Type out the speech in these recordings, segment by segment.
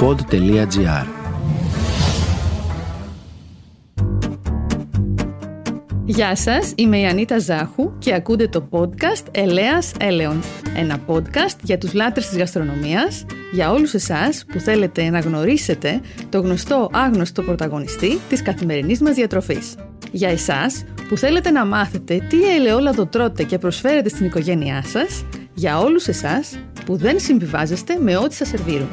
pod.gr Γεια σας, είμαι η Ανίτα Ζάχου και ακούτε το podcast Ελέας Έλεον. Ένα podcast για τους λάτρες της γαστρονομίας, για όλους εσάς που θέλετε να γνωρίσετε το γνωστό άγνωστο πρωταγωνιστή της καθημερινής μας διατροφής. Για εσάς που θέλετε να μάθετε τι ελαιόλαδο τρώτε και προσφέρετε στην οικογένειά σας, για όλους εσάς που δεν συμβιβάζεστε με ό,τι σας σερβίρουν.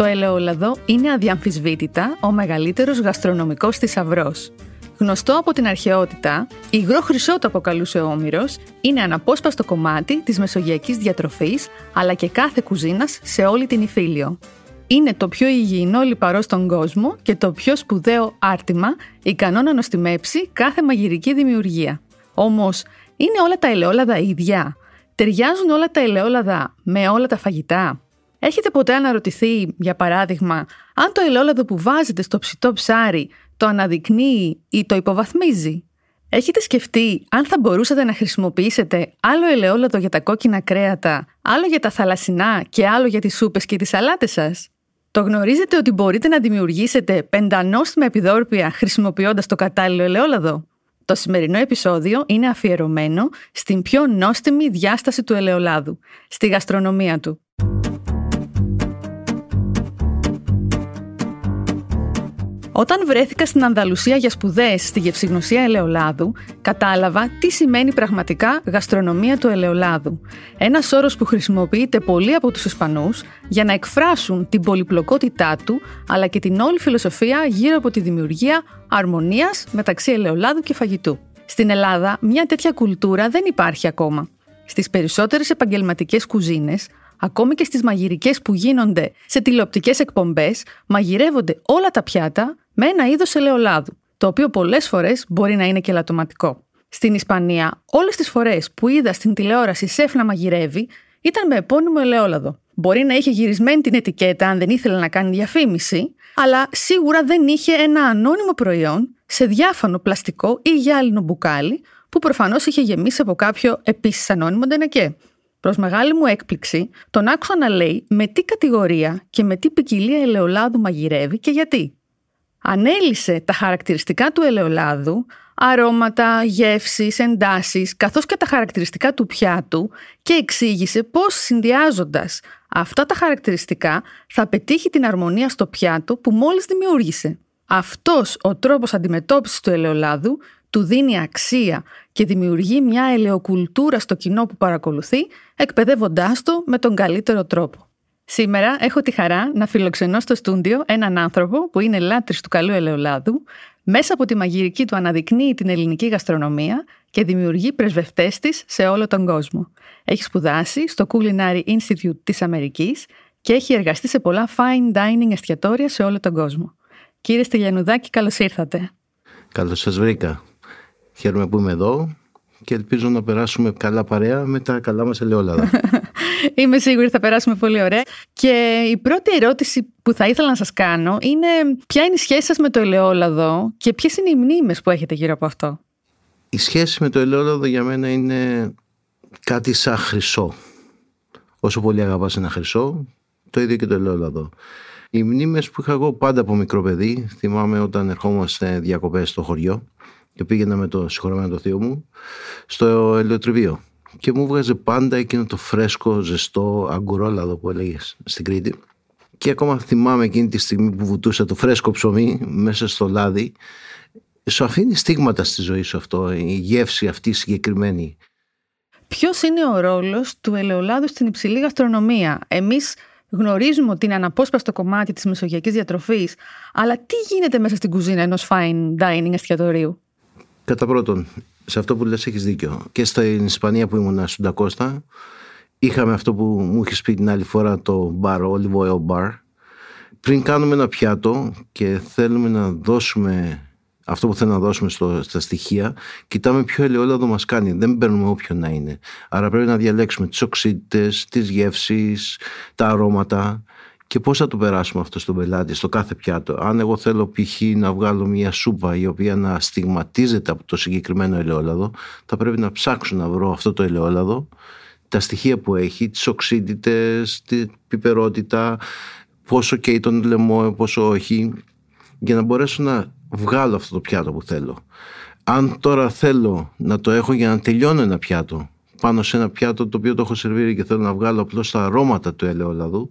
Το ελαιόλαδο είναι αδιαμφισβήτητα ο μεγαλύτερος γαστρονομικός θησαυρός. Γνωστό από την αρχαιότητα, υγρό χρυσό το αποκαλούσε ο Όμηρος, είναι αναπόσπαστο κομμάτι της μεσογειακής διατροφής, αλλά και κάθε κουζίνας σε όλη την Ιφίλιο. Είναι το πιο υγιεινό λιπαρό στον κόσμο και το πιο σπουδαίο άρτημα, ικανό να νοστιμέψει κάθε μαγειρική δημιουργία. Όμως, είναι όλα τα ελαιόλαδα ίδια; Ταιριάζουν όλα τα ελαιόλαδα με όλα τα φαγητά; Έχετε ποτέ αναρωτηθεί, για παράδειγμα, αν το ελαιόλαδο που βάζετε στο ψητό ψάρι το αναδεικνύει ή το υποβαθμίζει; Έχετε σκεφτεί αν θα μπορούσατε να χρησιμοποιήσετε άλλο ελαιόλαδο για τα κόκκινα κρέατα, άλλο για τα θαλασσινά και άλλο για τις σούπες και τις σαλάτες σας; Το γνωρίζετε ότι μπορείτε να δημιουργήσετε πεντανόστιμα επιδόρπια χρησιμοποιώντας το κατάλληλο ελαιόλαδο; Το σημερινό επεισόδιο είναι αφιερωμένο στην πιο νόστιμη διάσταση του ελαιολάδου, στη γαστρονομία του. Όταν βρέθηκα στην Ανδαλουσία για σπουδές στη γευσηγνωσία ελαιολάδου, κατάλαβα τι σημαίνει πραγματικά γαστρονομία του ελαιολάδου. Ένας όρος που χρησιμοποιείται πολλοί από τους Ισπανούς για να εκφράσουν την πολυπλοκότητά του, αλλά και την όλη φιλοσοφία γύρω από τη δημιουργία αρμονίας μεταξύ ελαιολάδου και φαγητού. Στην Ελλάδα, μια τέτοια κουλτούρα δεν υπάρχει ακόμα. Στις περισσότερες επαγγελματικές κουζίνες, ακόμη και στις μαγειρικές που γίνονται σε τηλεοπτικές εκπομπές, μαγειρεύονται όλα τα πιάτα με ένα είδος ελαιολάδου, το οποίο πολλές φορές μπορεί να είναι και λατωματικό. Στην Ισπανία, όλες τις φορές που είδα στην τηλεόραση σεφ να μαγειρεύει, ήταν με επώνυμο ελαιόλαδο. Μπορεί να είχε γυρισμένη την ετικέτα αν δεν ήθελε να κάνει διαφήμιση, αλλά σίγουρα δεν είχε ένα ανώνυμο προϊόν σε διάφανο πλαστικό ή γυάλινο μπουκάλι, που προφανώς είχε γεμίσει από κάποιο επίσης ανώνυμο ντενεκέ. Προς μεγάλη μου έκπληξη, τον άκουσα να λέει με τι κατηγορία και με τι ποικιλία ελαιολάδου μαγειρεύει και γιατί ανέλησε τα χαρακτηριστικά του ελαιολάδου, αρώματα, γεύσεις, εντάσεις, καθώς και τα χαρακτηριστικά του πιάτου και εξήγησε πώς συνδυάζοντας αυτά τα χαρακτηριστικά θα πετύχει την αρμονία στο πιάτο που μόλις δημιούργησε. Αυτός ο τρόπος αντιμετώπισης του ελαιολάδου του δίνει αξία και δημιουργεί μια ελαιοκουλτούρα στο κοινό που παρακολουθεί, εκπαιδεύοντάς το με τον καλύτερο τρόπο. Σήμερα έχω τη χαρά να φιλοξενώ στο στούντιο έναν άνθρωπο που είναι λάτρης του καλού ελαιολάδου, μέσα από τη μαγειρική του αναδεικνύει την ελληνική γαστρονομία και δημιουργεί πρεσβευτές της σε όλο τον κόσμο. Έχει σπουδάσει στο Culinary Institute της Αμερικής και έχει εργαστεί σε πολλά fine dining εστιατόρια σε όλο τον κόσμο. Κύριε Στυλιανουδάκη, καλώς ήρθατε. Καλώς σας βρήκα. Χαίρομαι που είμαι εδώ και ελπίζω να περάσουμε καλά παρέα με τα καλά μας ελαιόλαδα. Είμαι σίγουρη θα περάσουμε πολύ ωραία. Και η πρώτη ερώτηση που θα ήθελα να σας κάνω είναι ποια είναι η σχέση σας με το ελαιόλαδο και ποιες είναι οι μνήμες που έχετε γύρω από αυτό; Η σχέση με το ελαιόλαδο για μένα είναι κάτι σαν χρυσό. Όσο πολύ αγαπάς ένα χρυσό, το ίδιο και το ελαιόλαδο. Οι μνήμες που είχα εγώ πάντα από μικρό παιδί, θυμάμαι όταν ερχόμαστε διακοπές στο χωριό και πήγαινα με το συγχωρεμένο το θείο μου στο ελαιοτριβείο και μου βγάζε πάντα εκείνο το φρέσκο, ζεστό αγκουρόλαδο που έλεγες στην Κρήτη. Και ακόμα θυμάμαι εκείνη τη στιγμή που βουτούσα το φρέσκο ψωμί μέσα στο λάδι. Σου αφήνει στίγματα στη ζωή σου αυτό, η γεύση αυτή συγκεκριμένη. Ποιος είναι ο ρόλος του ελαιολάδου στην υψηλή γαστρονομία, Εμείς γνωρίζουμε ότι είναι αναπόσπαστο κομμάτι της μεσογειακής διατροφής, αλλά τι γίνεται μέσα στην κουζίνα ενός fine dining εστιατορίου; Κατά πρώτον, σε αυτό που λες έχεις δίκιο. Και στην Ισπανία που ήμουν στον Τακώστα είχαμε αυτό που μου είχες πει την άλλη φορά το bar, olive oil bar. Πριν κάνουμε ένα πιάτο και θέλουμε να δώσουμε αυτό που θέλουμε να δώσουμε στο, στα στοιχεία, κοιτάμε ποιο ελαιόλαδο μας κάνει. Δεν παίρνουμε όποιο να είναι. Άρα πρέπει να διαλέξουμε τις οξύτητες, τις γεύσεις, τα αρώματα και πώς θα το περάσουμε αυτό στον πελάτη, στο κάθε πιάτο; Αν εγώ θέλω π.χ. να βγάλω μια σούπα η οποία να στιγματίζεται από το συγκεκριμένο ελαιόλαδο, θα πρέπει να ψάξω να βρω αυτό το ελαιόλαδο, τα στοιχεία που έχει, τις οξύτητες, την πιπερότητα, πόσο καίει τον λαιμό, πόσο όχι, για να μπορέσω να βγάλω αυτό το πιάτο που θέλω. Αν τώρα θέλω να το έχω για να τελειώνω ένα πιάτο, πάνω σε ένα πιάτο το οποίο το έχω σερβίρει και θέλω να βγάλω απλώς τα αρώματα του ελαιόλαδου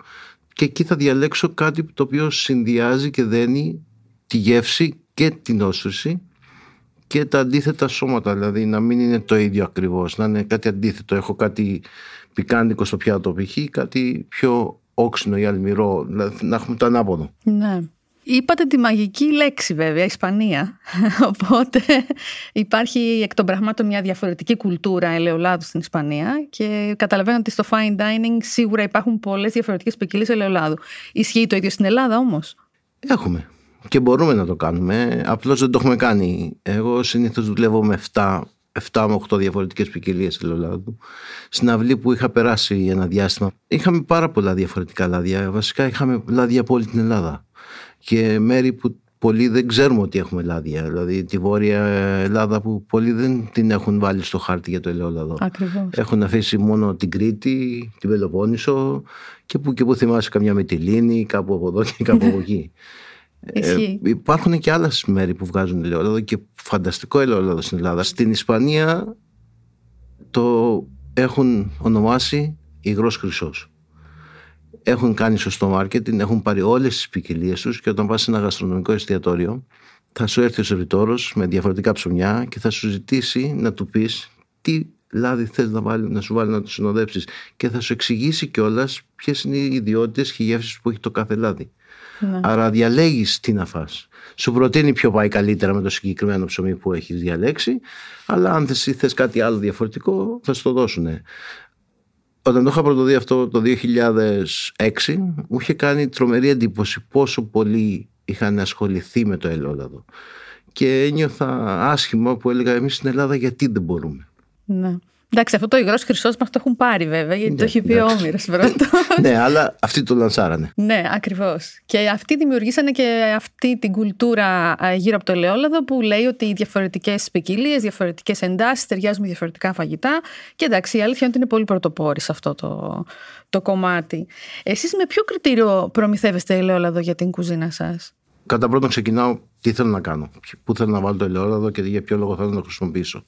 και εκεί θα διαλέξω κάτι το οποίο συνδυάζει και δένει τη γεύση και την όστρηση και τα αντίθετα σώματα, δηλαδή να μην είναι το ίδιο ακριβώς, να είναι κάτι αντίθετο. Έχω κάτι πικάντικο στο πιάτο π.χ. κάτι πιο όξινο ή αλμυρό, δηλαδή να έχουμε το ανάποδο. Ναι. Είπατε τη μαγική λέξη βέβαια, Ισπανία. Οπότε υπάρχει εκ των πραγμάτων μια διαφορετική κουλτούρα ελαιολάδου στην Ισπανία και καταλαβαίνω ότι στο fine dining σίγουρα υπάρχουν πολλές διαφορετικές ποικιλίες ελαιολάδου. Ισχύει το ίδιο στην Ελλάδα όμως; Έχουμε και μπορούμε να το κάνουμε, απλώς δεν το έχουμε κάνει. Εγώ συνήθως δουλεύω με 7 7 με 8 διαφορετικές ποικιλίες ελαιολάδου. Στην αυλή που είχα περάσει ένα διάστημα, είχαμε πάρα πολλά διαφορετικά λάδια. Βασικά είχαμε λάδια από όλη την Ελλάδα. Και μέρη που πολλοί δεν ξέρουμε ότι έχουμε λάδια. Δηλαδή τη Βόρεια Ελλάδα που πολλοί δεν την έχουν βάλει στο χάρτη για το ελαιόλαδο. Ακριβώς. Έχουν αφήσει μόνο την Κρήτη, την Πελοπόννησο και που, και που θυμάσαι καμιά Μετιλίνη, κάπου από εδώ και κάπου από εκεί. Ε, υπάρχουν και άλλα μέρη που βγάζουν ελαιόλαδο και φανταστικό ελαιόλαδο στην Ελλάδα. Στην Ισπανία το έχουν ονομάσει υγρός χρυσός. Έχουν κάνει σωστό μάρκετινγκ, έχουν πάρει όλες τις ποικιλίες τους και όταν πας σε ένα γαστρονομικό εστιατόριο θα σου έρθει ο σερβιτόρος με διαφορετικά ψωμιά και θα σου ζητήσει να του πεις τι λάδι θες να, βάλει, να σου βάλει να το συνοδέψεις και θα σου εξηγήσει κιόλας ποιες είναι οι ιδιότητες και οι γεύσεις που έχει το κάθε λάδι. Ναι. Άρα διαλέγεις τι να φας. Σου προτείνει ποιο πάει καλύτερα με το συγκεκριμένο ψωμί που έχεις διαλέξει, αλλά αν θες κάτι άλλο διαφορετικό, θα σου το δώσουν. Όταν το είχα πρωτοδεί αυτό το 2006, μου είχε κάνει τρομερή εντύπωση πόσο πολύ είχαν ασχοληθεί με το ελαιόλαδο. Και ένιωθα άσχημα που έλεγα εμείς στην Ελλάδα γιατί δεν μπορούμε; Ναι. Εντάξει, αυτό το υγρό χρυσό μας το έχουν πάρει βέβαια, γιατί ναι, το έχει πει ο Όμηρος πρώτος. ναι, αλλά αυτοί το λανσάρανε. ναι, ακριβώς. Και αυτοί δημιουργήσανε και αυτή την κουλτούρα γύρω από το ελαιόλαδο που λέει ότι οι διαφορετικές ποικιλίες, διαφορετικές εντάσεις ταιριάζουν με διαφορετικά φαγητά. Και εντάξει, η αλήθεια είναι ότι είναι πολύ πρωτοπόρη σε αυτό το, το κομμάτι. Εσείς με ποιο κριτήριο προμηθεύεστε ελαιόλαδο για την κουζίνα σας, Κατά πρώτον, ξεκινάω τι θέλω να κάνω, πού θέλω να βάλω το ελαιόλαδο και για ποιο λόγο θέλω να το χρησιμοποιήσω.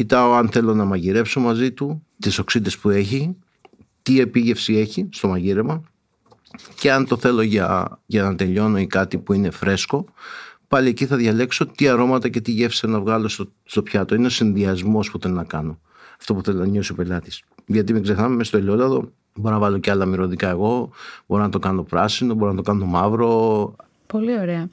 Κοιτάω αν θέλω να μαγειρέψω μαζί του, τις οξύτες που έχει, τι επίγευση έχει στο μαγείρεμα και αν το θέλω για, για να τελειώνω ή κάτι που είναι φρέσκο, πάλι εκεί θα διαλέξω τι αρώματα και τι γεύση να βγάλω στο, στο πιάτο. Είναι ο συνδυασμός που θέλω να κάνω. Αυτό που θέλω να νιώσει ο πελάτης. Γιατί μην ξεχνάμε, μες στο ελαιόλαδο μπορώ να βάλω και άλλα μυρωδικά εγώ, μπορώ να το κάνω πράσινο, μπορώ να το κάνω μαύρο. Πολύ ωραία.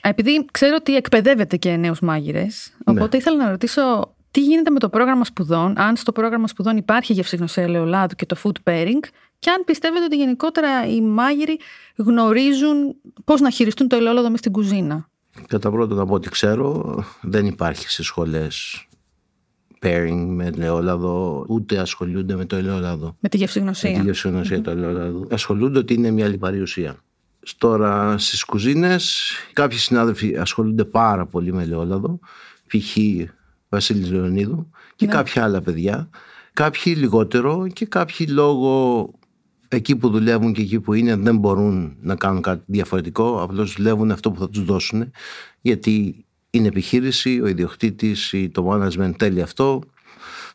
Επειδή ξέρω ότι εκπαιδεύετε και νέους μάγειρες, ναι. οπότε ήθελα να ρωτήσω τι γίνεται με το πρόγραμμα σπουδών, αν στο πρόγραμμα σπουδών υπάρχει γευσηγνωσία ελαιολάδου και το food pairing και αν πιστεύετε ότι γενικότερα οι μάγειροι γνωρίζουν πώς να χειριστούν το ελαιόλαδο μες στην κουζίνα; Κατά πρώτον από ό,τι ξέρω δεν υπάρχει σε σχολές pairing με ελαιόλαδο, ούτε ασχολούνται με το ελαιόλαδο. Με τη γευσηγνωσία. Με τη γευσηγνωσία του ελαιόλαδου. Ασχολούνται ότι είναι μια λιπαρή ουσία. Τώρα στις κουζίνες, κάποιοι συνάδελφοι ασχολούνται πάρα πολύ με ελαιόλαδο. Π.χ. Βασίλης Λεωνίδου και ναι. κάποια άλλα παιδιά. Κάποιοι λιγότερο και κάποιοι λόγω εκεί που δουλεύουν και εκεί που είναι δεν μπορούν να κάνουν κάτι διαφορετικό. Απλώς δουλεύουν αυτό που θα τους δώσουν γιατί είναι επιχείρηση, ο ιδιοκτήτης ή το management θέλει αυτό.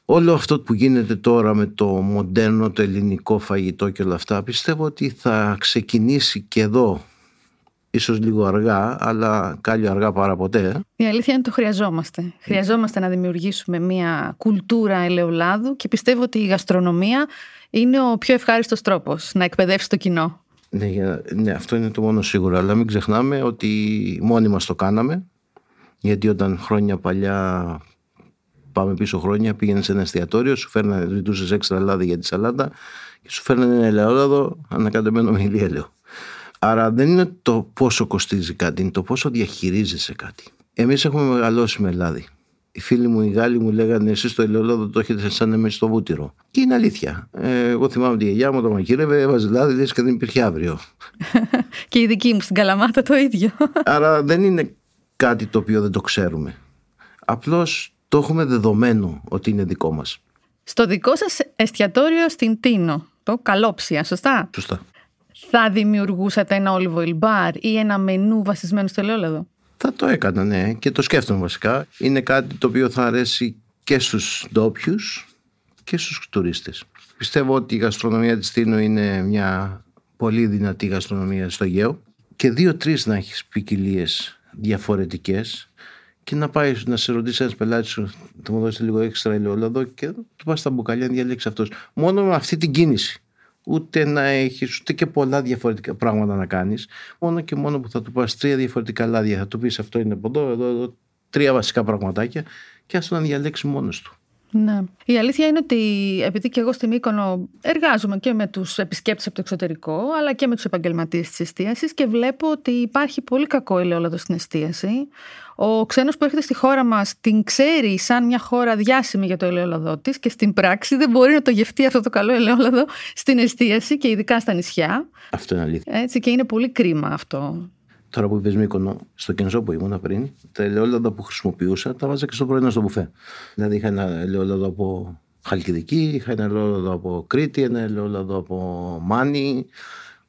Όλο αυτό που γίνεται τώρα με το μοντέρνο, το ελληνικό φαγητό και όλα αυτά πιστεύω ότι θα ξεκινήσει και εδώ ίσως λίγο αργά, αλλά κάλλιο αργά παρά ποτέ. Η αλήθεια είναι ότι το χρειαζόμαστε. Χρειαζόμαστε να δημιουργήσουμε μια κουλτούρα ελαιολάδου και πιστεύω ότι η γαστρονομία είναι ο πιο ευχάριστος τρόπος να εκπαιδεύσει το κοινό. Ναι, ναι, αυτό είναι το μόνο σίγουρο. Αλλά μην ξεχνάμε ότι μόνοι μας το κάναμε. Γιατί όταν χρόνια παλιά, πάμε πίσω χρόνια, πήγαινε σε ένα εστιατόριο, σου φέρνανε, ζητούσες έξτρα λάδι για τη σαλάτα και σου φέρνανε ένα ελαιόλαδο ανακατεμένο με ηλιέλαιο. Άρα δεν είναι το πόσο κοστίζει κάτι, είναι το πόσο διαχειρίζεσαι κάτι. Εμείς έχουμε μεγαλώσει με λάδι. Οι φίλοι μου, οι Γάλλοι μου λέγανε: Εσεί το ελαιόλαδο το έχετε σαν εμείς στο βούτυρο. Και είναι αλήθεια. Ε, εγώ θυμάμαι τη γιαγιά μου το μακύρευε, έβαζε λάδι, λες και δεν υπήρχε αύριο. και η δική μου στην Καλαμάτα το ίδιο. Άρα δεν είναι κάτι το οποίο δεν το ξέρουμε. Απλώς το έχουμε δεδομένο ότι είναι δικό μας. Στο δικό σας εστιατόριο στην Τίνο, το Καλόψια, σωστά; Σωστά. Θα δημιουργούσατε ένα olive oil bar ή ένα μενού βασισμένο στο ελαιόλαδο; Θα το έκανα, ναι, και το σκέφτομαι βασικά. Είναι κάτι το οποίο θα αρέσει και στους ντόπιους και στους τουρίστες. Πιστεύω ότι η γαστρονομία της Τίνου είναι μια πολύ δυνατή γαστρονομία στο Αιγαίο και δύο-τρεις να έχεις ποικιλίες διαφορετικές και να πάει να σε ρωτήσει ένας πελάτης σου, θα μου δώσεις λίγο έξτρα ελαιόλαδο και του πας στα μπουκαλιά να διαλέξεις αυτός. Μόνο με αυτή την κίνηση. Ούτε να έχεις ούτε και πολλά διαφορετικά πράγματα να κάνεις. Μόνο και μόνο που θα του πας τρία διαφορετικά λάδια. Θα του πεις αυτό είναι από εδώ, εδώ, εδώ τρία βασικά πραγματάκια και ας το να διαλέξεις μόνος του. Ναι. Η αλήθεια είναι ότι επειδή και εγώ στη Μύκονο εργάζομαι και με τους επισκέπτες από το εξωτερικό αλλά και με τους επαγγελματίες της εστίασης και βλέπω ότι υπάρχει πολύ κακό ελαιόλαδο στην εστίαση. Ο ξένος που έρχεται στη χώρα μας την ξέρει σαν μια χώρα διάσημη για το ελαιόλαδό της και στην πράξη δεν μπορεί να το γευτεί αυτό το καλό ελαιόλαδο στην εστίαση και ειδικά στα νησιά. Αυτό είναι αλήθεια. Έτσι και είναι πολύ κρίμα αυτό. Τώρα που είπες Μύκονο, στο Κενζό που ήμουν πριν, τα ελαιόλαδα που χρησιμοποιούσα τα βάζα και στο πρωινό στο μπουφέ. Δηλαδή είχα ένα ελαιόλαδο από Χαλκιδική, είχα ένα ελαιόλαδο από Κρήτη, ένα ελαιόλαδο από Μάνη.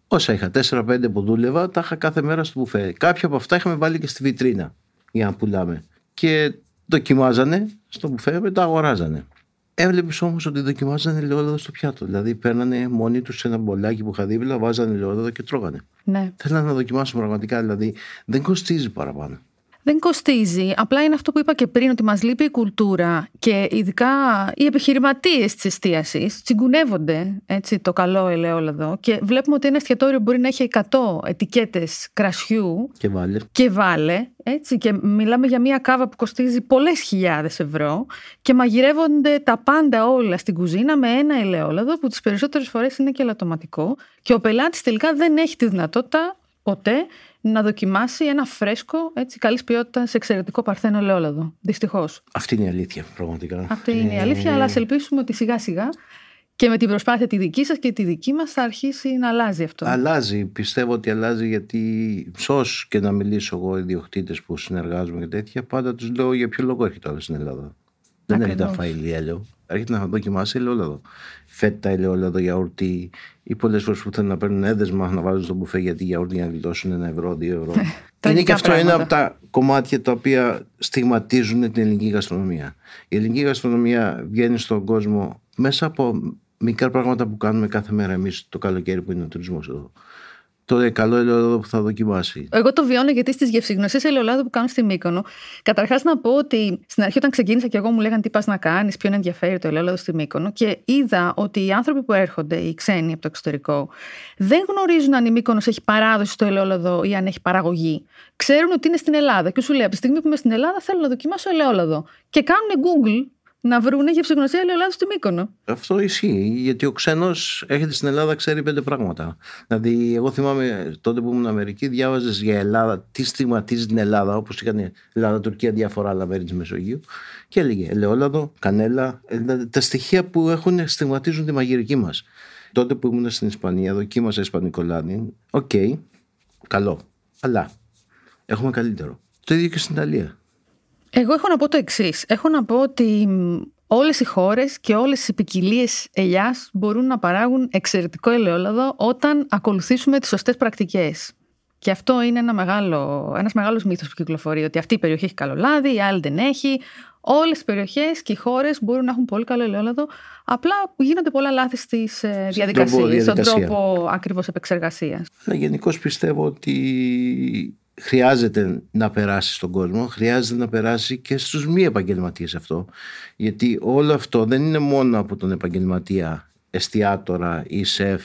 Όσα είχα, 4-5 που δούλευα, τα είχα κάθε μέρα στο μπουφέ. Κάποια από αυτά είχαμε βάλει και στη βιτρίνα για να πουλάμε. Και δοκιμάζανε στο μπουφέ, μετά αγοράζανε. Έβλεπες όμως ότι δοκιμάζανε ελαιόλαδο στο πιάτο. Δηλαδή παίρνανε μόνοι τους ένα μπολάκι που είχα δίπλα, βάζανε ελαιόλαδο και τρώγανε. Ναι. Θέλανε να δοκιμάσουν πραγματικά. Δηλαδή δεν κοστίζει παραπάνω. Δεν κοστίζει. Απλά είναι αυτό που είπα και πριν, ότι μας λείπει η κουλτούρα και ειδικά οι επιχειρηματίες της εστίασης τσιγκουνεύονται έτσι, το καλό ελαιόλαδο και βλέπουμε ότι ένα εστιατόριο μπορεί να έχει 100 ετικέτες κρασιού και βάλε. Και βάλε έτσι, και μιλάμε για μια κάβα που κοστίζει πολλές χιλιάδες ευρώ και μαγειρεύονται τα πάντα όλα στην κουζίνα με ένα ελαιόλαδο που τις περισσότερες φορές είναι και ελαττωματικό και ο πελάτης τελικά δεν έχει τη δυνατότητα ποτέ να δοκιμάσει ένα φρέσκο, έτσι, καλής ποιότητας, εξαιρετικό παρθένο ελαιόλαδο. Δυστυχώς. Αυτή είναι η αλήθεια, πραγματικά. Αυτή είναι η αλήθεια, αλλά ας ελπίσουμε ότι σιγά σιγά και με την προσπάθεια τη δική σας και τη δική μας θα αρχίσει να αλλάζει αυτό. Αλλάζει, πιστεύω ότι αλλάζει γιατί σως και να μιλήσω εγώ ιδιοκτήτες που συνεργάζομαι και τέτοια πάντα τους λέω για ποιο λόγο έρχεται όλα στην Ελλάδα. Δεν έρχεται να φάει ηλιέλαιο, έρχεται να δοκιμάσει ελαιόλαδο. Φέτα, ελαιόλαδο, γιαουρτί, ή πολλές φορές που θέλουν να παίρνουν έδεσμα να βάζουν στο μπουφέ γιατί γιαούρτι για να γλιτώσουν ένα ευρώ, δύο ευρώ. είναι και αυτό ένα από τα κομμάτια τα οποία στιγματίζουν την ελληνική γαστρονομία. Η ελληνική γαστρονομία βγαίνει στον κόσμο μέσα από μικρά πράγματα που κάνουμε κάθε μέρα εμείς το καλοκαίρι που είναι ο τουρισμός εδώ το καλό ελαιόλαδο που θα δοκιμάσει. Εγώ το βιώνω γιατί στις γευσηγνωσίε ελαιολάδου που κάνω στη Μύκονο, καταρχάς να πω ότι στην αρχή όταν ξεκίνησα και εγώ μου λέγανε τι πας να κάνεις, ποιον ενδιαφέρει το ελαιόλαδο στη Μύκονο και είδα ότι οι άνθρωποι που έρχονται, οι ξένοι από το εξωτερικό, δεν γνωρίζουν αν η Μύκονος έχει παράδοση στο ελαιόλαδο ή αν έχει παραγωγή. Ξέρουν ότι είναι στην Ελλάδα και σου λέει από τη στιγμή που είμαι στην Ελλάδα θέλω να δοκιμάσω ελαιόλαδο. Και κάνουν Google να βρούνε γευσιγνωσία ελαιολάδου στη Μύκονο. Αυτό ισχύει, γιατί ο ξένος έρχεται στην Ελλάδα, ξέρει πέντε πράγματα. Δηλαδή, εγώ θυμάμαι τότε που ήμουν Αμερική, διάβαζες για Ελλάδα, τι στιγματίζει την Ελλάδα, όπως είχαν Ελλάδα, Τουρκία, διάφορα άλλα μέρη της Μεσογείου. Και έλεγε ελαιόλαδο, κανέλα, δηλαδή, τα στοιχεία που έχουν στιγματίζουν τη μαγειρική μας. Τότε που ήμουν στην Ισπανία, δοκίμασα Ισπανικό λάδι. Οκ, okay, καλό. Αλλά έχουμε καλύτερο. Το ίδιο και στην Ιταλία. Εγώ έχω να πω το εξής. Έχω να πω ότι όλες οι χώρες και όλες οι ποικιλίες ελιάς μπορούν να παράγουν εξαιρετικό ελαιόλαδο όταν ακολουθήσουμε τις σωστές πρακτικές. Και αυτό είναι ένα μεγάλο, ένας μεγάλος μύθος που κυκλοφορεί, ότι αυτή η περιοχή έχει καλό λάδι, η άλλη δεν έχει. Όλες οι περιοχές και οι χώρες μπορούν να έχουν πολύ καλό ελαιόλαδο, απλά γίνονται πολλά λάθη στις ε, διαδικασίες, στον τρόπο ακριβώς επεξεργασίας. Γενικώς πιστεύω ότι χρειάζεται να περάσει στον κόσμο, χρειάζεται να περάσει και στους μη επαγγελματίες αυτό. Γιατί όλο αυτό δεν είναι μόνο από τον επαγγελματία, εστιατόρα ή σεφ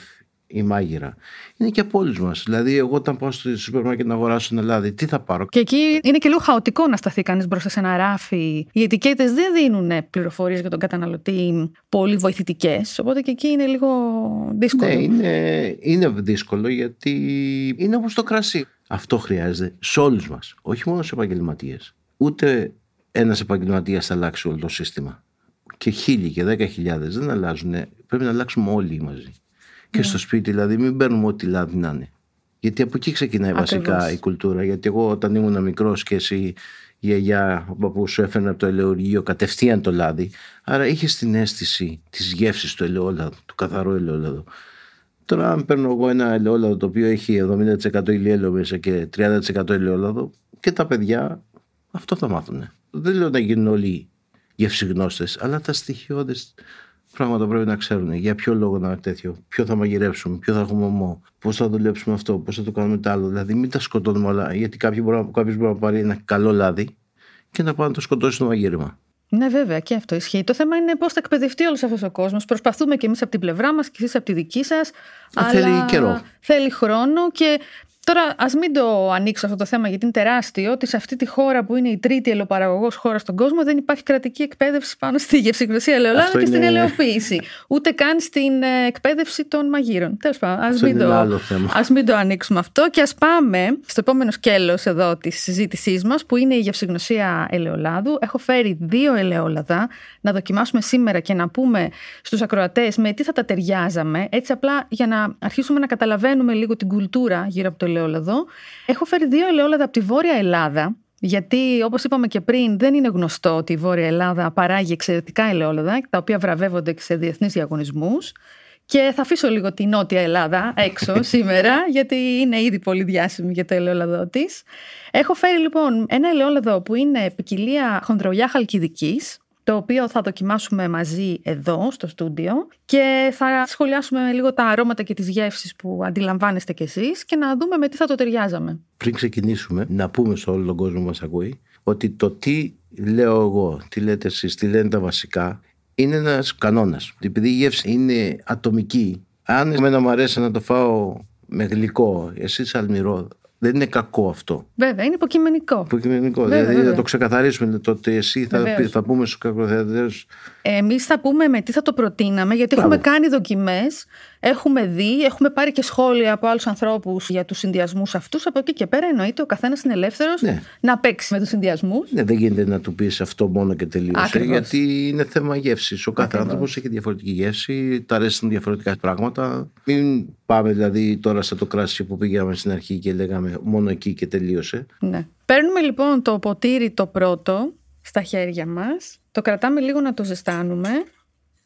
ή μάγειρα. Είναι και από όλους μας. Δηλαδή, εγώ όταν πάω στο σούπερ μάρκετ να αγοράσω ένα λάδι, τι θα πάρω; Και εκεί είναι και λίγο χαοτικό να σταθεί κανείς μπροστά σε ένα ράφι. Οι ετικέτες δεν δίνουν πληροφορίες για τον καταναλωτή πολύ βοηθητικές. Οπότε και εκεί είναι λίγο δύσκολο. Ναι, είναι, είναι δύσκολο γιατί είναι όπως το κρασί. Αυτό χρειάζεται σε όλους μας. Όχι μόνο σε επαγγελματίες. Ούτε ένας επαγγελματίας θα αλλάξει όλο το σύστημα. Και χίλιοι και δέκα χιλιάδες δεν αλλάζουν. Πρέπει να αλλάξουμε όλοι μαζί και ναι. στο σπίτι, δηλαδή μην παίρνουμε ό,τι λάδι να είναι. Γιατί από εκεί ξεκινάει Ακριβώς. βασικά η κουλτούρα. Γιατί εγώ όταν ήμουν μικρός και εσύ η γιαγιά, ο παππούς σου έφερνε από το ελαιοργείο κατευθείαν το λάδι. Άρα είχες την αίσθηση της γεύσης του ελαιόλαδου, του καθαρού ελαιόλαδου. Τώρα, αν παίρνω εγώ ένα ελαιόλαδο το οποίο έχει 70% ηλιέλαιο μέσα και 30% ελαιόλαδο και τα παιδιά αυτό θα μάθουν. Δεν λέω να γίνουν όλοι γευσιγνώστε, αλλά τα στοιχειώδες πράγματα πρέπει να ξέρουν. Για ποιο λόγο να τέτοιο, ποιο θα μαγειρεύσουμε, ποιο θα έχουμε ομό, πώς θα δουλέψουμε αυτό, πώς θα το κάνουμε το άλλο. Δηλαδή, μην τα σκοτώνουμε όλα, γιατί κάποιο μπορεί, κάποιος μπορεί να πάρει ένα καλό λάδι και να πάει να το σκοτώσει στο μαγείρεμα. Ναι, βέβαια και αυτό ισχύει. Το θέμα είναι πώς θα εκπαιδευτεί όλος αυτός ο κόσμος. Προσπαθούμε και εμείς από την πλευρά μας και εσείς από τη δική σας. Θέλει καιρό. Θέλει χρόνο και Τώρα, ας μην το ανοίξω αυτό το θέμα γιατί είναι τεράστιο, ότι σε αυτή τη χώρα που είναι η τρίτη ελαιοπαραγωγό χώρα στον κόσμο δεν υπάρχει κρατική εκπαίδευση πάνω στη γευσηγνωσία ελαιολάδων και στην ελαιοποίηση. Ούτε καν στην ε, εκπαίδευση των μαγείρων. Τέλος πάντων, ας μην, το, ας μην το ανοίξουμε αυτό και ας πάμε στο επόμενο σκέλος εδώ της συζήτησής μας που είναι η γευσηγνωσία ελαιολάδου. Έχω φέρει δύο ελαιόλαδα να δοκιμάσουμε σήμερα και να πούμε στους ακροατές με τι θα τα ταιριάζαμε, έτσι απλά για να αρχίσουμε να καταλαβαίνουμε λίγο την κουλτούρα γύρω από το ελαιόλαδο. Έχω φέρει δύο ελαιόλαδα από τη Βόρεια Ελλάδα, γιατί όπως είπαμε και πριν, δεν είναι γνωστό ότι η Βόρεια Ελλάδα παράγει εξαιρετικά ελαιόλαδα, τα οποία βραβεύονται και σε διεθνείς διαγωνισμούς. Και θα αφήσω λίγο τη Νότια Ελλάδα έξω σήμερα, γιατί είναι ήδη πολύ διάσημη για το ελαιόλαδό της. Έχω φέρει λοιπόν ένα ελαιόλαδο που είναι ποικιλία χονδρολιά χαλκιδικής, το οποίο θα δοκιμάσουμε μαζί εδώ στο στούντιο και θα σχολιάσουμε λίγο τα αρώματα και τις γεύσεις που αντιλαμβάνεστε κι εσείς και να δούμε με τι θα το ταιριάζαμε. Πριν ξεκινήσουμε να πούμε σε όλο τον κόσμο που μας ακούει ότι το τι λέω εγώ, τι λέτε εσείς, τι λένε τα βασικά είναι ένας κανόνας. Επειδή η γεύση είναι ατομική, αν εμένα μου αρέσει να το φάω με γλυκό, εσύ αλμυρό, δεν είναι κακό αυτό. Βέβαια, είναι υποκειμενικό. Υποκειμενικό. Βέβαια, δηλαδή βέβαια. να το ξεκαθαρίσουμε το ότι εσύ θα, θα πούμε στους κακοθέτε. Εμείς θα πούμε με τι θα το προτείναμε, γιατί Μπράβο. έχουμε κάνει δοκιμές, έχουμε δει, έχουμε πάρει και σχόλια από άλλους ανθρώπους για τους συνδυασμούς αυτούς. Από εκεί και πέρα εννοείται ο καθένας είναι ελεύθερος ναι. να παίξει με τους συνδυασμούς. Ναι, δεν γίνεται να του πεις αυτό μόνο και τελείωσε. Γιατί είναι θέμα γεύσης. Ο κάθε άνθρωπος έχει διαφορετική γεύση, τα αρέσουν διαφορετικά πράγματα. Μην πάμε δηλαδή τώρα στο το κράσι που πήγαμε στην αρχή και λέγαμε μόνο εκεί και τελείωσε. Ναι. Παίρνουμε λοιπόν το ποτήρι το πρώτο στα χέρια μας, το κρατάμε λίγο να το ζεστάνουμε,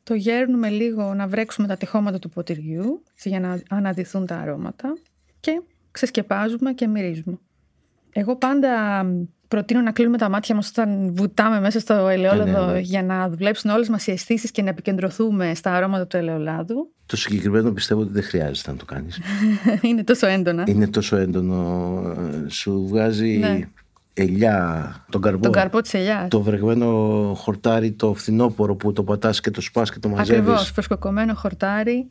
το γέρνουμε λίγο να βρέξουμε τα τυχώματα του ποτηριού για να αναδυθούν τα αρώματα και ξεσκεπάζουμε και μυρίζουμε. Εγώ πάντα προτείνω να κλείνουμε τα μάτια μας όταν βουτάμε μέσα στο ελαιόλαδο ναι, ναι. για να δουλέψουν όλες μας οι αισθήσεις και να επικεντρωθούμε στα αρώματα του ελαιολάδου. Το συγκεκριμένο πιστεύω ότι δεν χρειάζεται να το κάνεις. Είναι τόσο έντονα. Είναι τόσο έντονο. Σου βγάζει ναι. Ελιά, τον καρπό. Τον καρπό της ελιάς. Το βρεγμένο χορτάρι, το φθινόπορο που το πατάς και το σπάς και το μαζεύεις. Ακριβώς, φρεσκοκομμένο χορτάρι.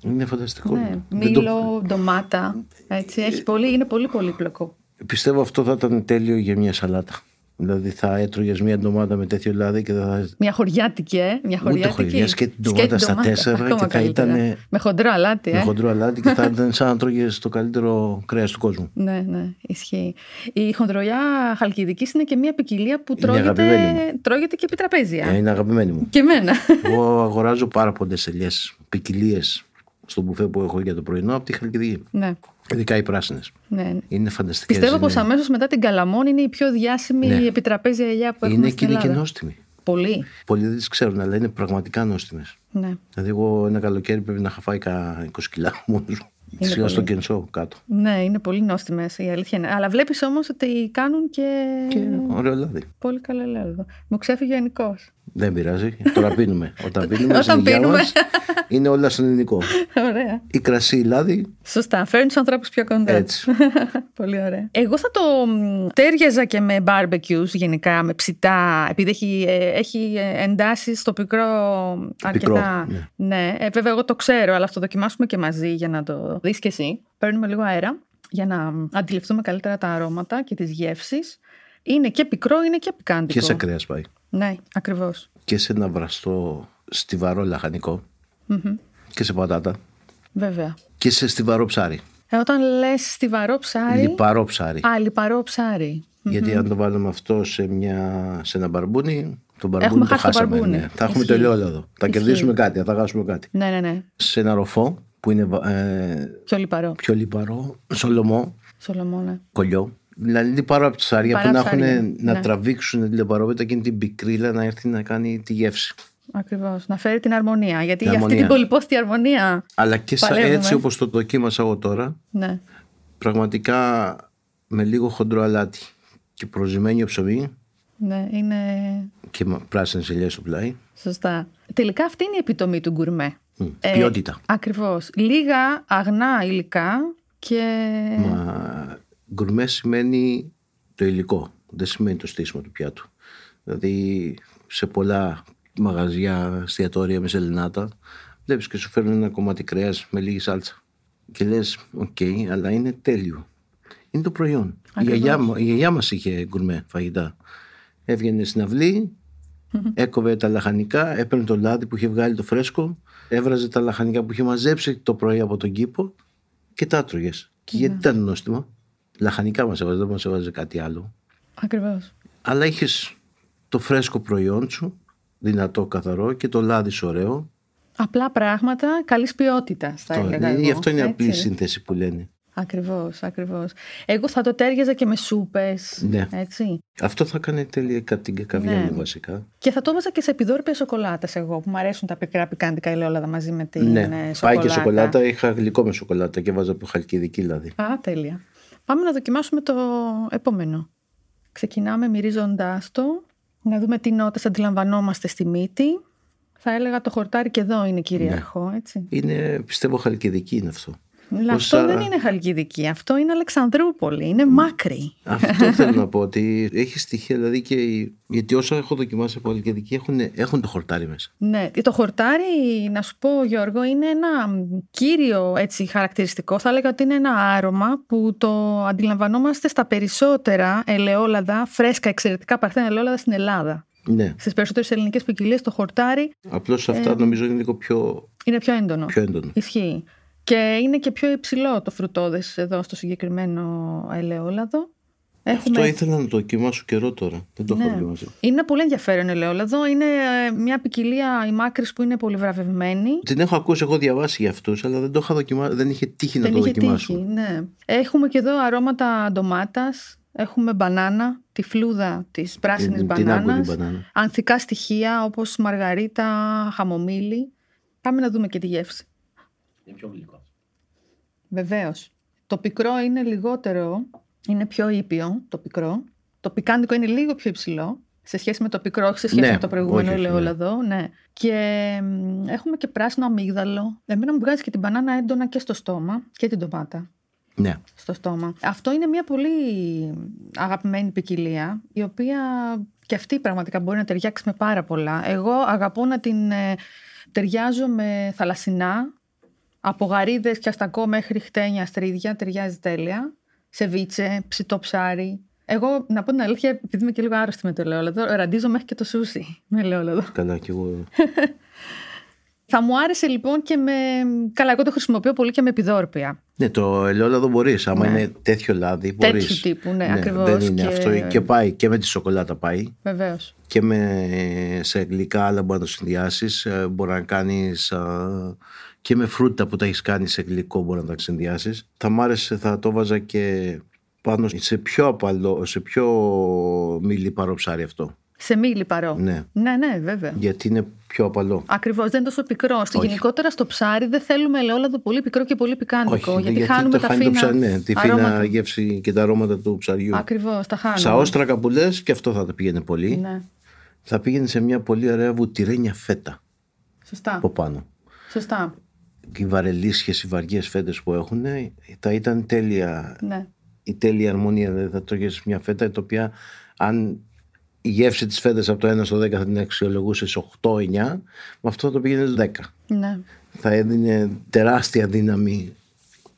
Είναι φανταστικό. Ναι, μήλο, το... ντομάτα. Έτσι, έχει πολύ, είναι πολύ πολύπλοκο. Πιστεύω αυτό θα ήταν τέλειο για μια σαλάτα. Δηλαδή θα έτρωγες μια ντομάτα με τέτοιο λάδι και θα. Μια χωριάτικη, ε. Μια χωριάτικη. Ούτε και την ντομάτα στα τέσσερα και θα ήταν. Με χοντρό αλάτι, ε. Με χοντρό αλάτι και θα ήταν σαν να τρώγες το καλύτερο κρέας του κόσμου. ναι, ναι, ισχύει. Η χοντρολιά χαλκιδικής είναι και μια ποικιλία που τρώγεται, τρώγεται και επί τραπέζια. Ε, είναι αγαπημένη μου. Και εμένα. Εγώ αγοράζω πάρα πολλές ελιές, ποικιλίες στο μπουφέ που έχω για το πρωινό από τη χαλκιδική. Ναι. Ειδικά οι πράσινες. Ναι. Είναι φανταστικές. Πιστεύω πως αμέσως μετά την Καλαμόν είναι η πιο διάσημη ναι. επιτραπέζια ελιά που έχουμε Είναι και είναι και νόστιμη. Πολύ. Πολλοί δεν τις ξέρουν, αλλά είναι πραγματικά νόστιμες. Ναι. Δηλαδή, εγώ ένα καλοκαίρι πρέπει να είχα φάει 20 κιλά μόνο Σιγά στο κενσό κάτω. Ναι, είναι πολύ νόστιμες η αλήθεια είναι. Αλλά βλέπεις όμως ότι κάνουν και. Και ωραίο λάδι. Πολύ καλό λάδι. Μου ξέφυγε ο Νικό. Δεν πειράζει. Τώρα πίνουμε. Όταν πίνουμε, Όταν πίνουμε. Μας, είναι όλα στον ελληνικό. Ωραία. Η κρασί, λάδι. Σωστά. Φέρνει τους ανθρώπους πιο κοντά. Έτσι. Πολύ ωραία. Εγώ θα το τέριαζα και με barbecues γενικά, με ψητά, επειδή έχει, ε, έχει εντάσεις στο πικρό αρκετά. Πικρό, ναι. ναι. Ε, βέβαια, εγώ το ξέρω, αλλά θα το δοκιμάσουμε και μαζί για να το δεις και εσύ. Παίρνουμε λίγο αέρα για να αντιληφθούμε καλύτερα τα αρώματα και τις γεύσεις. Είναι και πικρό, είναι και πικάντικο. Και σε κρέας πάει. Ναι, ακριβώς. Και σε ένα βραστό στιβαρό λαχανικό. Mm-hmm. Και σε πατάτα. Βέβαια. Και σε στιβαρό ψάρι. Ε, όταν λες στιβαρό ψάρι. Λιπαρό ψάρι. Α, λιπαρό ψάρι. Γιατί αν το βάλουμε αυτό σε, μια, σε ένα μπαρμπούνι, το μπαρμπούνι το χάσαμε. Το ναι. Θα έχουμε το ελαιόλαδο. Θα κερδίσουμε κάτι, θα χάσουμε κάτι. Ναι, ναι, ναι. Σε ένα ροφό που είναι ε, πιο λιπαρό. Πιο λιπαρό. Σολομό. Σολομό, ναι. Κολλιό. Δηλαδή λιπαρό από ψάρια που να έχουν να ναι. τραβήξουν την λιπαρότητα και την πικρίλα να έρθει να κάνει τη γεύση. Ακριβώς. Να φέρει την αρμονία. Γιατί Την για αυτή αρμονία. την πολυπόστη αρμονία. Αλλά και σαν Παλεύουμε. έτσι όπως το δοκίμασα εγώ τώρα, Ναι. πραγματικά με λίγο χοντρό αλάτι και προζυμένιο ψωμί Ναι, είναι και πράσινες ελιές στο πλάι. σωστά. Τελικά αυτή είναι η επιτομή του γκουρμέ. Μ, ποιότητα. Ακριβώς. Λίγα αγνά υλικά και... Μα γκουρμέ σημαίνει το υλικό, δεν σημαίνει το στήσιμο του πιάτου. Δηλαδή σε πολλά μαγαζιά, εστιατόρια μισελινάτα, βλέπεις και σου φέρνουν ένα κομμάτι κρέας με λίγη σάλτσα. Και λες, οκ, αλλά είναι τέλειο. Είναι το προϊόν. Η Ακριβώς. γιαγιά, μου- η γιαγιά μας είχε γκουρμέ φαγητά. Έβγαινε στην αυλή, έκοβε τα λαχανικά, έπαιρνε το λάδι που είχε βγάλει το φρέσκο, έβραζε τα λαχανικά που είχε μαζέψει το πρωί από τον κήπο και τα έτρωγες. Και γιατί ήταν νόστιμα. Λαχανικά μας έβαζε, δεν μας έβαζε κάτι άλλο. Ακριβώς. Αλλά είχε το φρέσκο προϊόν σου, δυνατό, καθαρό και το λάδι σου ωραίο. Απλά πράγματα καλής ποιότητας θα Το- έλεγα ε, εγώ. αυτό είναι η απλή έτσι. σύνθεση που λένε. Ακριβώς, ακριβώς. Εγώ θα το τέριαζα και με σούπες, Ναι. έτσι. Αυτό θα κάνει τέλεια κατά την καβιά Ναι. μου βασικά. Και θα το έβαζα και σε επιδόρπια σοκολάτας εγώ, που μου αρέσουν τα πικρά πικάντικα ελαιόλαδα μαζί με την ναι, ε, σοκολάτα. πάει και σοκολάτα. Είχα γλυκό με σοκολάτα και βάζα από χαλκιδική δηλαδή. Α, τέλεια. Πάμε να δοκιμάσουμε το επόμενο. Ξεκινάμε μυρίζοντάς το, να δούμε τι νότες αντιλαμβανόμαστε στη μύτη. Θα έλεγα το χορτάρι και εδώ είναι κυρίαρχο, έτσι. Είναι, πιστεύω, χαλκιδική είναι αυτό. Αλλά Όσα- αυτό δεν είναι Χαλκιδική, αυτό είναι Αλεξανδρούπολη, είναι μάκρη. Αυτό θέλω να πω ότι έχει στοιχεία δηλαδή και. οι- Γιατί όσα έχω δοκιμάσει από χαλκιδική έχουν, έχουν το χορτάρι μέσα. Ναι, το χορτάρι, να σου πω Γιώργο, είναι ένα μ, κύριο έτσι, χαρακτηριστικό. Θα έλεγα ότι είναι ένα άρωμα που το αντιλαμβανόμαστε στα περισσότερα ελαιόλαδα, φρέσκα, εξαιρετικά παρθένα ελαιόλαδα στην Ελλάδα. Ναι. Στις περισσότερες ελληνικές ποικιλίες το χορτάρι Απλώς αυτά Ε, νομίζω είναι λίγο πιο, είναι πιο έντονο. πιο έντονο. Ισχύει. Και είναι και πιο υψηλό το φρουτόδες εδώ στο συγκεκριμένο ελαιόλαδο. Αυτό ήθελα να το δοκιμάσω καιρό τώρα. Δεν το έχω Ναι. δοκιμάσει. Είναι ένα πολύ ενδιαφέρον ελαιόλαδο. Είναι ε, μια ποικιλία η μάκρης που είναι πολύ βραβευμένη. Την έχω ακούσει, έχω διαβάσει για αυτούς, αλλά δεν το είχα δοκιμάσει. Δεν είχε τύχει να Δεν το είχε δοκιμάσω. τύχει, ναι. Έχουμε και εδώ αρώματα ντομάτας. Έχουμε μπανάνα, τη φλούδα της πράσινης Την- την άγκουρη μπανάνας. μπανάνα. Ανθικά στοιχεία όπως μαργαρίτα, χαμομήλι. Πάμε να δούμε και τη γεύση. Είναι πιο γλυκό. Βεβαίως. Το πικρό είναι λιγότερο, είναι πιο ήπιο το πικρό. Το πικάντικο είναι λίγο πιο υψηλό σε σχέση με το πικρό, όχι σε σχέση Ναι, με το προηγούμενο όχι, όχι, ελαιόλαδο. Ναι. Και μ, έχουμε και πράσινο αμύγδαλο. Εμένα μου βγάζει και την μπανάνα έντονα και στο στόμα και την ντομάτα Ναι. στο στόμα. Αυτό είναι μια πολύ αγαπημένη ποικιλία, η οποία και αυτή πραγματικά μπορεί να ταιριάξει με πάρα πολλά. Εγώ αγαπώ να την ε, ταιριάζω με θαλασσινά, από γαρίδες και αστακό μέχρι χτένια αστρίδια, ταιριάζει τέλεια. Σεβίτσε, ψητό ψάρι. Εγώ, να πω την αλήθεια, επειδή είμαι και λίγο άρρωστη με το ελαιόλαδο, ραντίζω μέχρι και το σούσι με ελαιόλαδο. Καλά κι εγώ. Θα μου άρεσε λοιπόν και με. Καλά, εγώ το χρησιμοποιώ πολύ και με επιδόρπια. ναι, το ελαιόλαδο μπορείς. Άμα Ναι. είναι τέτοιο λάδι, Τέτοιου μπορείς. τύπου, ναι, ακριβώς. Δεν είναι Και- αυτό. Και πάει και με τη σοκολάτα πάει. Βεβαίως. Και με, σε γλυκά άλλα μπορεί να το συνδυάσεις. Μπορεί να κάνεις και με φρούτα που τα έχεις κάνει σε γλυκό μπορεί να τα συνδυάσει. Θα μ' άρεσε, θα το βάζα και πάνω σε πιο απαλό, σε πιο μη λιπαρό ψάρι αυτό. Σε μη λιπαρό. Ναι. ναι, ναι, βέβαια. Γιατί είναι πιο απαλό. Ακριβώς, δεν είναι τόσο πικρό. Στη Όχι. γενικότερα στο ψάρι δεν θέλουμε ελαιόλαδο πολύ πικρό και πολύ πικάντικο. γιατί, χάνουμε το τα χάνει φίνα. το ψάρι, ναι, τη φίνα αρώματα. γεύση και τα αρώματα του ψαριού. Ακριβώς, τα χάνουμε. Στα όστρακα που λες, και αυτό θα τα πήγαινε πολύ. Ναι, Θα πήγαινε σε μια πολύ ωραία βουτυρένια φέτα σωστά. από πάνω. Σωστά. Και οι βαρελίσχες, οι βαριές φέτες που έχουν, θα ήταν τέλεια, Ναι. η τέλεια αρμονία. Δηλαδή θα τρώγες μια φέτα, η οποία αν η γεύση της φέτας από το 1 στο 10 θα την αξιολογούσες 8-9, με αυτό θα το πήγαινες 10. Ναι, Θα έδινε τεράστια δύναμη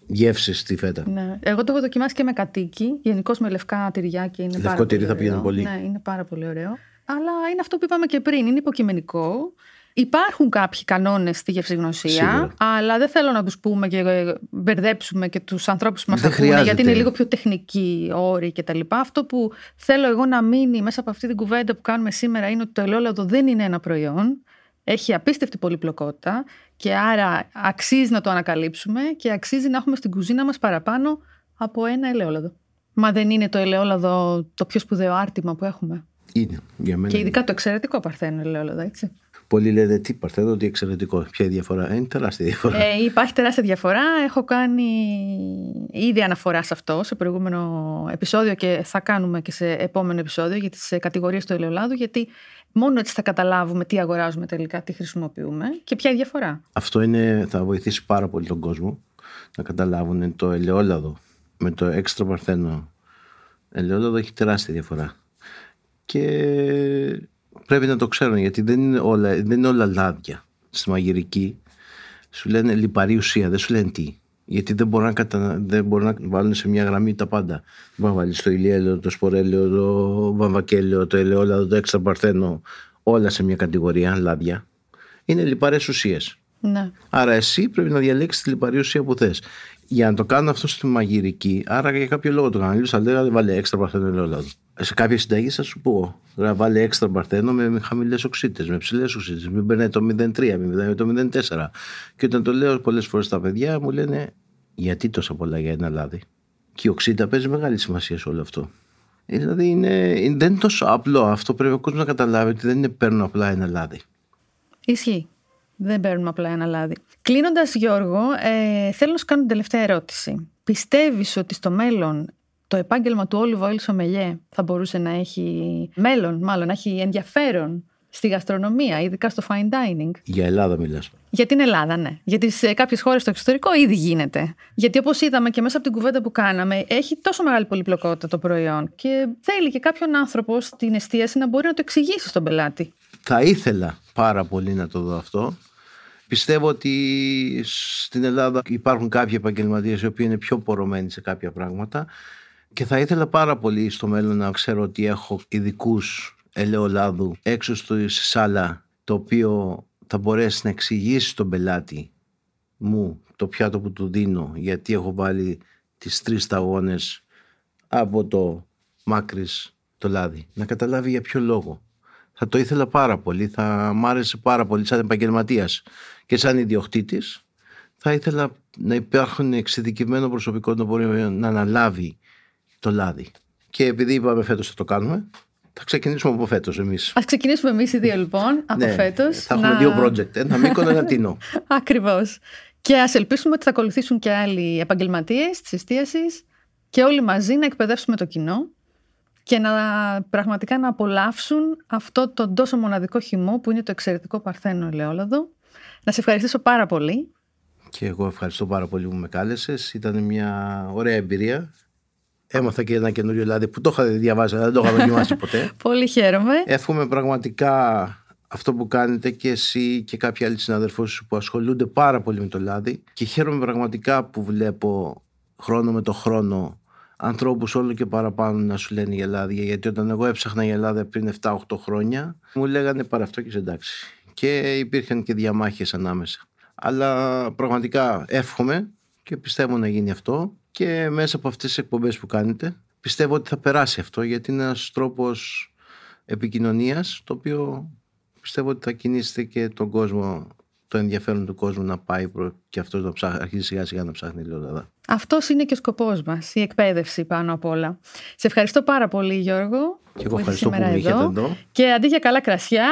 γεύση στη φέτα. ναι. Εγώ το έχω δοκιμάσει και με κατοίκι. Γενικώ με λευκά τυριά και είναι Λευκό πάρα τυρί πολύ θα πήγαινε ωραίο. πολύ. Ναι, είναι πάρα πολύ ωραίο. Αλλά είναι αυτό που είπαμε και πριν. Είναι υποκειμενικό. Υπάρχουν κάποιοι κανόνες στη γευσηγνωσία, Σίγουρα. αλλά δεν θέλω να τους πούμε και ε, μπερδέψουμε και τους ανθρώπους που μας Δεν ακούνε, χρειάζεται. γιατί είναι λίγο πιο τεχνικοί όροι κτλ. Αυτό που θέλω εγώ να μείνει μέσα από αυτή την κουβέντα που κάνουμε σήμερα είναι ότι το ελαιόλαδο δεν είναι ένα προϊόν. Έχει απίστευτη πολυπλοκότητα και άρα αξίζει να το ανακαλύψουμε και αξίζει να έχουμε στην κουζίνα μας παραπάνω από ένα ελαιόλαδο. Μα δεν είναι το ελαιόλαδο το πιο σπουδαίο άρτημα που έχουμε. Είναι για μένα. Και ειδικά το εξαιρετικό παρθένο ελαιόλαδο, έτσι. Πολλοί λένε τι παρθένο, τι εξαιρετικό. Ποια είναι η διαφορά; Είναι τεράστια διαφορά. Ε, υπάρχει τεράστια διαφορά. Έχω κάνει ήδη αναφορά σε αυτό σε προηγούμενο επεισόδιο και θα κάνουμε και σε επόμενο επεισόδιο για τις κατηγορίες του ελαιολάδου γιατί μόνο έτσι θα καταλάβουμε τι αγοράζουμε τελικά, τι χρησιμοποιούμε και ποια είναι η διαφορά. Αυτό είναι, θα βοηθήσει πάρα πολύ τον κόσμο να καταλάβουν το ελαιόλαδο με το έξτρα παρθένο ελαιόλαδο έχει τεράστια διαφορά. Και πρέπει να το ξέρουν γιατί δεν είναι όλα, δεν είναι όλα λάδια. Στη μαγειρική σου λένε λιπαρή ουσία, δεν σου λένε τι. Γιατί δεν μπορούν να, κατα... δεν μπορούν να βάλουν σε μια γραμμή τα πάντα. Δεν μπορείς να βάλεις το ηλιέλαιο, το σπορέλαιο, το βαμβακέλαιο, το ελαιόλαδο, το έξτρα παρθένο, όλα σε μια κατηγορία λάδια. Είναι λιπαρές ουσίες. Ναι. Άρα εσύ πρέπει να διαλέξεις τη λιπαρή ουσία που θες. Για να το κάνω αυτό στη μαγειρική, άρα για κάποιο λόγο το κάνω. Αλλιώς θα λέγανε βάλε έξτρα παρθένο ελαιόλαδο. Σε κάποια συνταγή θα σου πω. Να βάλει έξτρα παρθένο με χαμηλές οξύτε, με ψηλές οξύτε. Μην παίρνει το 0,3, μην παίρνει το 0,4. Και όταν το λέω πολλές φορές στα παιδιά μου λένε γιατί τόσα πολλά για ένα λάδι; Και η οξύτα παίζει μεγάλη σημασία σε όλο αυτό. Δηλαδή είναι, δεν είναι τόσο απλό αυτό. Πρέπει ο κόσμος να καταλάβει ότι δεν είναι παίρνω απλά ένα λάδι. Ισχύει. Δεν παίρνουμε απλά ένα λάδι. Κλείνοντας, Γιώργο, ε, θέλω να σου κάνω την τελευταία ερώτηση. Πιστεύεις ότι στο μέλλον το επάγγελμα του Olive Oil Sommelier θα μπορούσε να έχει μέλλον, μάλλον να έχει ενδιαφέρον στη γαστρονομία, ειδικά στο fine dining. Για Ελλάδα μιλάς. Για την Ελλάδα, ναι. Γιατί σε κάποιες χώρες στο εξωτερικό ήδη γίνεται. Γιατί όπως είδαμε και μέσα από την κουβέντα που κάναμε, έχει τόσο μεγάλη πολυπλοκότητα το προϊόν και θέλει και κάποιον άνθρωπο στην εστίαση να μπορεί να το εξηγήσει στον πελάτη. Θα ήθελα πάρα πολύ να το δω αυτό. Πιστεύω ότι στην Ελλάδα υπάρχουν κάποιοι επαγγελματίες οι οποίοι είναι πιο πορωμένοι σε κάποια πράγματα και θα ήθελα πάρα πολύ στο μέλλον να ξέρω ότι έχω ειδικούς ελαιολάδου έξω στο σάλα το οποίο θα μπορέσει να εξηγήσει στον πελάτη μου το πιάτο που του δίνω γιατί έχω βάλει τις τρεις σταγόνες από το μάκρυς το λάδι. Να καταλάβει για ποιο λόγο. Θα το ήθελα πάρα πολύ, θα μ' άρεσε πάρα πολύ σαν επαγγελματίας και σαν ιδιοκτήτης. Θα ήθελα να υπάρχουν εξειδικευμένο προσωπικό να μπορεί να αναλάβει το λάδι. Και επειδή είπαμε φέτος θα το κάνουμε, θα ξεκινήσουμε από φέτος εμείς. Α ξεκινήσουμε εμείς οι δύο λοιπόν από ναι, φέτος. Θα έχουμε δύο project. Ένα μήκο, ένα τίνο. Ακριβώς. Και ας ελπίσουμε ότι θα ακολουθήσουν και άλλοι επαγγελματίες της εστίασης και όλοι μαζί να εκπαιδεύσουμε το κοινό και να πραγματικά να απολαύσουν αυτό το τόσο μοναδικό χυμό που είναι το εξαιρετικό παρθένο ελαιόλαδο. Να σε ευχαριστήσω πάρα πολύ. Και εγώ ευχαριστώ πάρα πολύ που με κάλεσες. Ήταν μια ωραία εμπειρία. Έμαθα και ένα καινούριο λάδι που το είχα διαβάσει, αλλά δεν το είχα δοκιμάσει ποτέ. Πολύ χαίρομαι. Εύχομαι πραγματικά αυτό που κάνετε και εσύ και κάποιοι άλλοι συναδελφοί σου που ασχολούνται πάρα πολύ με το λάδι. Και χαίρομαι πραγματικά που βλέπω χρόνο με το χρόνο ανθρώπους όλο και παραπάνω να σου λένε για λάδια γιατί όταν εγώ έψαχνα για λάδια πριν 7-8 χρόνια μου λέγανε παρά αυτό και σε εντάξει και υπήρχαν και διαμάχες ανάμεσα. Αλλά πραγματικά εύχομαι και πιστεύω να γίνει αυτό και μέσα από αυτές τις εκπομπές που κάνετε πιστεύω ότι θα περάσει αυτό γιατί είναι ένας τρόπος επικοινωνίας το οποίο πιστεύω ότι θα κινήσετε και τον κόσμο το ενδιαφέρον του κόσμου να πάει και αυτός να ψάχνει, αρχίζει σιγά σιγά να ψάχνει Ελλάδα. Αυτός είναι και ο σκοπός μας, η εκπαίδευση πάνω απ' όλα. Σε ευχαριστώ πάρα πολύ, Γιώργο. Και εγώ ευχαριστώ που με είχατε εδώ. Και αντί για καλά κρασιά.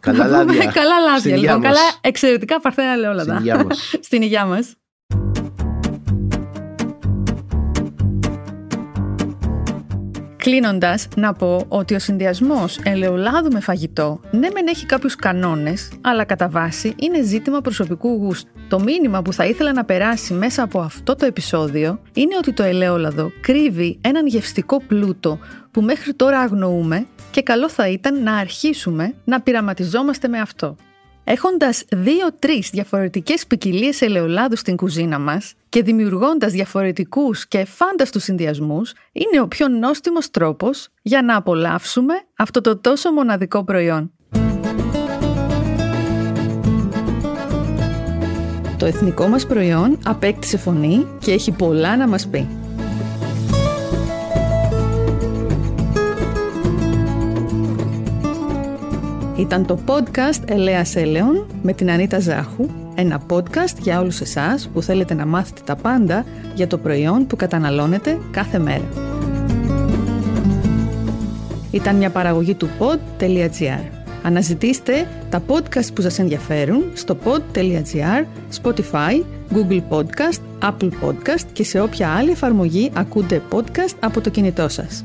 Καλά λάδια. καλά λάδια, λοιπόν. Καλά, εξαιρετικά παρθένα ελαιόλαδα. Στην υγεία μας. Στην υγεία μας. Κλείνοντας, να πω ότι ο συνδυασμός ελαιολάδου με φαγητό ναι, μεν έχει κάποιους κανόνες, αλλά κατά βάση είναι ζήτημα προσωπικού γούστου. Το μήνυμα που θα ήθελα να περάσει μέσα από αυτό το επεισόδιο είναι ότι το ελαιόλαδο κρύβει έναν γευστικό πλούτο που μέχρι τώρα αγνοούμε και καλό θα ήταν να αρχίσουμε να πειραματιζόμαστε με αυτό. Έχοντας δύο-τρεις διαφορετικές ποικιλίε ελαιολάδου στην κουζίνα μας και δημιουργώντας διαφορετικούς και φάνταστους συνδυασμούς, είναι ο πιο νόστιμος τρόπος για να απολαύσουμε αυτό το τόσο μοναδικό προϊόν. Το εθνικό μας προϊόν απέκτησε φωνή και έχει πολλά να μας πει. Ήταν το podcast Ελέας Έλεον με την Ανίτα Ζάχου, ένα podcast για όλους εσάς που θέλετε να μάθετε τα πάντα για το προϊόν που καταναλώνετε κάθε μέρα. Ήταν μια παραγωγή του pod.gr. Αναζητήστε τα podcast που σας ενδιαφέρουν στο pod.gr, Spotify, Google Podcast, Apple Podcast και σε όποια άλλη εφαρμογή ακούτε podcast από το κινητό σας.